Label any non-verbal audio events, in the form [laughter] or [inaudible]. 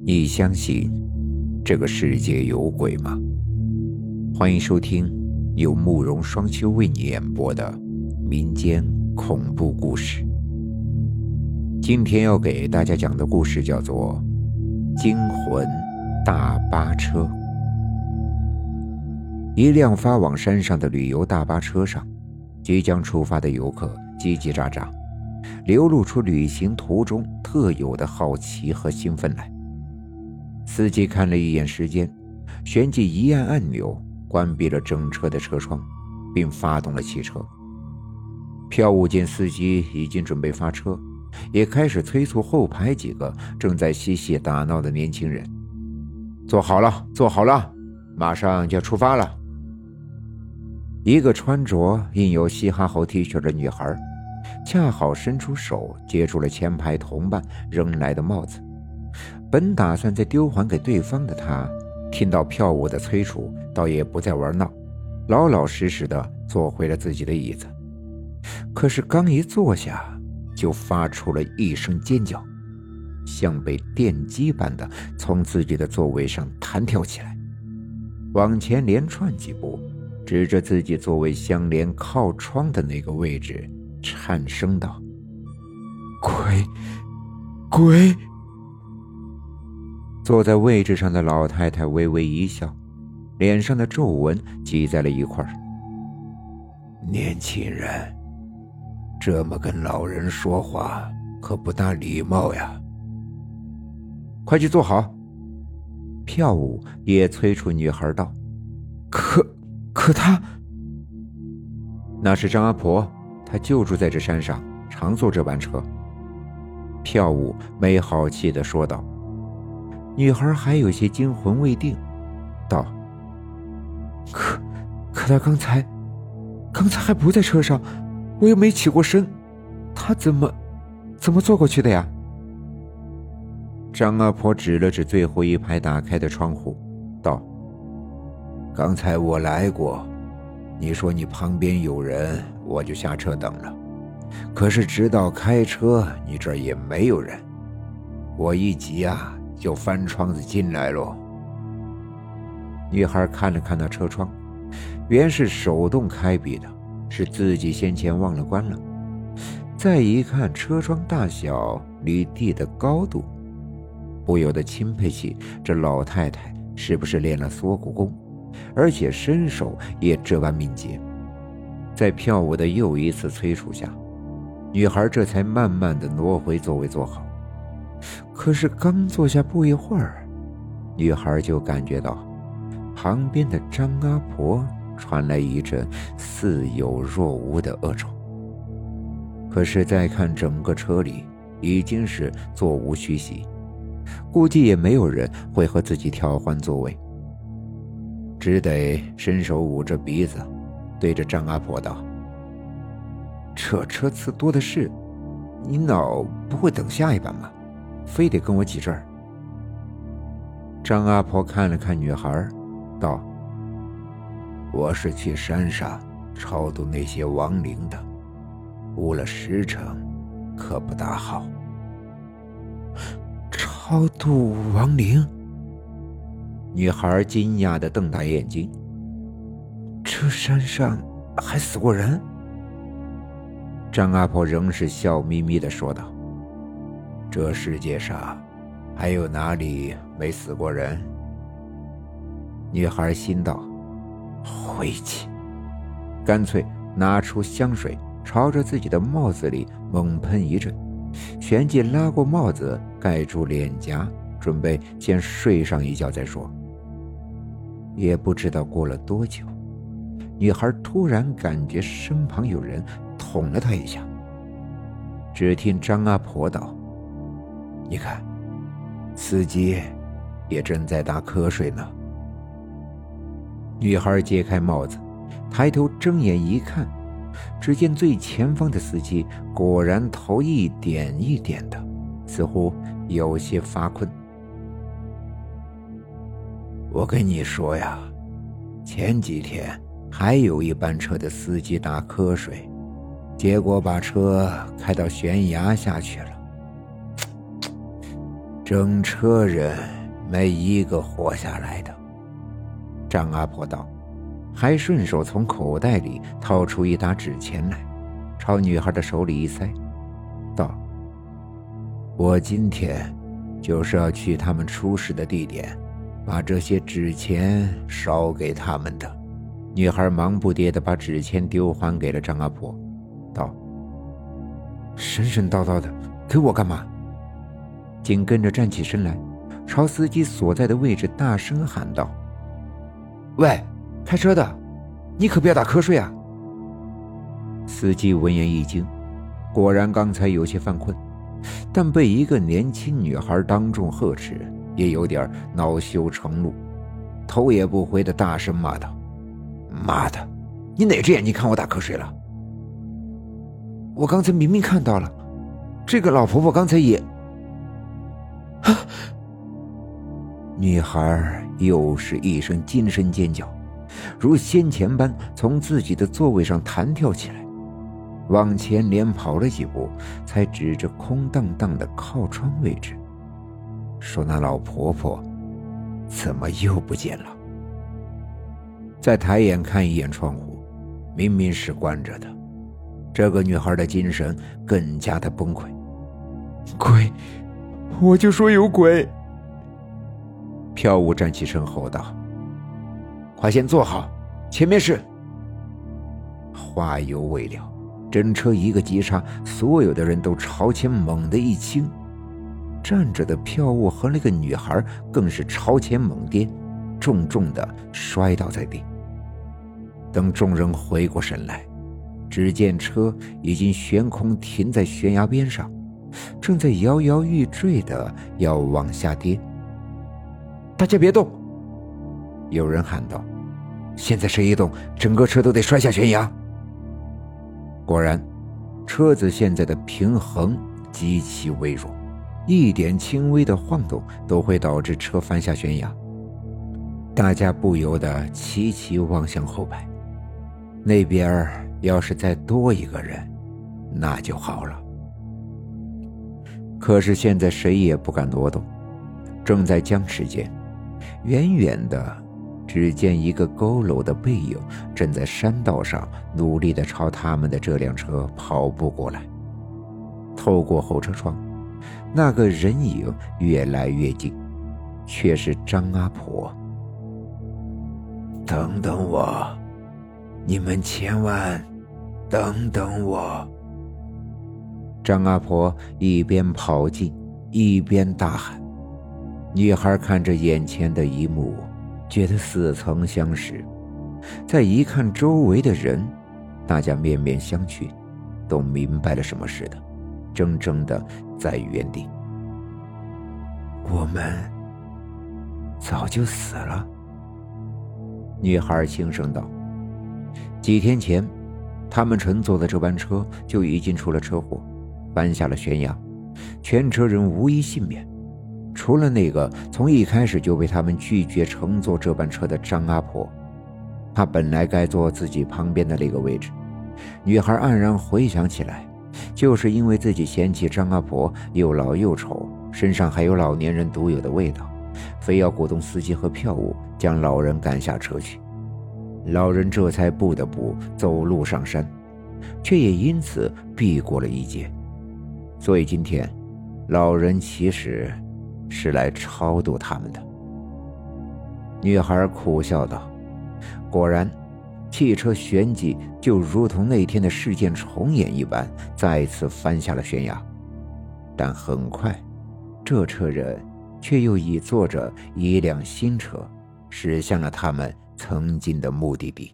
你相信这个世界有鬼吗？欢迎收听由慕容双修为你演播的民间恐怖故事。今天要给大家讲的故事叫做《惊魂大巴车》。一辆发往山上的旅游大巴车上，即将出发的游客叽叽喳喳，流露出旅行途中特有的好奇和兴奋来。司机看了一眼时间，旋即一按按钮，关闭了整车的车窗，并发动了汽车。票务见司机已经准备发车，也开始催促后排几个正在嬉戏打闹的年轻人：“坐好了，坐好了，马上就要出发了。”一个穿着印有嘻哈猴 T 恤的女孩，恰好伸出手接住了前排同伴扔来的帽子。本打算再丢还给对方的他，听到票务的催促，倒也不再玩闹，老老实实的坐回了自己的椅子。可是刚一坐下，就发出了一声尖叫，像被电击般的从自己的座位上弹跳起来，往前连窜几步，指着自己座位相连靠窗的那个位置，颤声道：“鬼，鬼！”坐在位置上的老太太微微一笑，脸上的皱纹挤在了一块年轻人，这么跟老人说话可不大礼貌呀！快去坐好。票务也催促女孩道：“可可他……那是张阿婆，她就住在这山上，常坐这班车。”票务没好气的说道。女孩还有些惊魂未定，道：“可，可他刚才，刚才还不在车上，我又没起过身，他怎么，怎么坐过去的呀？”张阿婆指了指最后一排打开的窗户，道：“刚才我来过，你说你旁边有人，我就下车等了。可是直到开车，你这儿也没有人，我一急啊。”就翻窗子进来喽。女孩看了看那车窗，原是手动开闭的，是自己先前忘了关了。再一看车窗大小、离地的高度，不由得钦佩起这老太太是不是练了缩骨功，而且身手也这般敏捷。在票务的又一次催促下，女孩这才慢慢的挪回座位坐好。可是刚坐下不一会儿，女孩就感觉到旁边的张阿婆传来一阵似有若无的恶臭。可是再看整个车里已经是座无虚席，估计也没有人会和自己调换座位，只得伸手捂着鼻子，对着张阿婆道：“这车次多的是，你脑不会等下一班吗？”非得跟我挤这儿。张阿婆看了看女孩，道：“我是去山上超度那些亡灵的，误了时辰，可不大好。”超度亡灵？女孩惊讶的瞪大眼睛：“这山上还死过人？”张阿婆仍是笑眯眯的说道。这世界上还有哪里没死过人？女孩心道：“晦气！”干脆拿出香水，朝着自己的帽子里猛喷一阵，旋即拉过帽子盖住脸颊，准备先睡上一觉再说。也不知道过了多久，女孩突然感觉身旁有人捅了她一下。只听张阿婆道。你看，司机也正在打瞌睡呢。女孩揭开帽子，抬头睁眼一看，只见最前方的司机果然头一点一点的，似乎有些发困。我跟你说呀，前几天还有一班车的司机打瞌睡，结果把车开到悬崖下去了。整车人没一个活下来的。张阿婆道，还顺手从口袋里掏出一沓纸钱来，朝女孩的手里一塞，道：“我今天就是要去他们出事的地点，把这些纸钱烧给他们的。”女孩忙不迭地把纸钱丢还给了张阿婆，道：“神神叨叨的，给我干嘛？”紧跟着站起身来，朝司机所在的位置大声喊道：“喂，开车的，你可不要打瞌睡啊！”司机闻言一惊，果然刚才有些犯困，但被一个年轻女孩当众呵斥，也有点恼羞成怒，头也不回的大声骂道：“妈的，你哪只眼睛看我打瞌睡了？我刚才明明看到了，这个老婆婆刚才也……” [sighs] 女孩又是一声惊声尖叫，如先前般从自己的座位上弹跳起来，往前连跑了几步，才指着空荡荡的靠窗位置，说：“那老婆婆怎么又不见了？”再抬眼看一眼窗户，明明是关着的。这个女孩的精神更加的崩溃。鬼！我就说有鬼！飘舞站起身吼道：“快先坐好，前面是……”话犹未了，整车一个急刹，所有的人都朝前猛地一倾，站着的飘舞和那个女孩更是朝前猛跌，重重的摔倒在地。等众人回过神来，只见车已经悬空停在悬崖边上。正在摇摇欲坠的要往下跌，大家别动！有人喊道：“现在谁一动，整个车都得摔下悬崖。”果然，车子现在的平衡极其微弱，一点轻微的晃动都会导致车翻下悬崖。大家不由得齐齐望向后排，那边要是再多一个人，那就好了。可是现在谁也不敢挪动，正在僵持间，远远的，只见一个佝偻的背影正在山道上努力的朝他们的这辆车跑步过来。透过后车窗，那个人影越来越近，却是张阿婆。等等我，你们千万等等我。张阿婆一边跑进，一边大喊。女孩看着眼前的一幕，觉得似曾相识。再一看周围的人，大家面面相觑，都明白了什么似的，怔怔的在原地。我们早就死了。女孩轻声道：“几天前，他们乘坐的这班车就已经出了车祸。”翻下了悬崖，全车人无一幸免，除了那个从一开始就被他们拒绝乘坐这班车的张阿婆。她本来该坐自己旁边的那个位置。女孩黯然回想起来，就是因为自己嫌弃张阿婆又老又丑，身上还有老年人独有的味道，非要鼓动司机和票务将老人赶下车去。老人这才不得不走路上山，却也因此避过了一劫。所以今天，老人其实是来超度他们的。女孩苦笑道：“果然，汽车旋即就如同那天的事件重演一般，再次翻下了悬崖。但很快，这车人却又已坐着一辆新车，驶向了他们曾经的目的地。”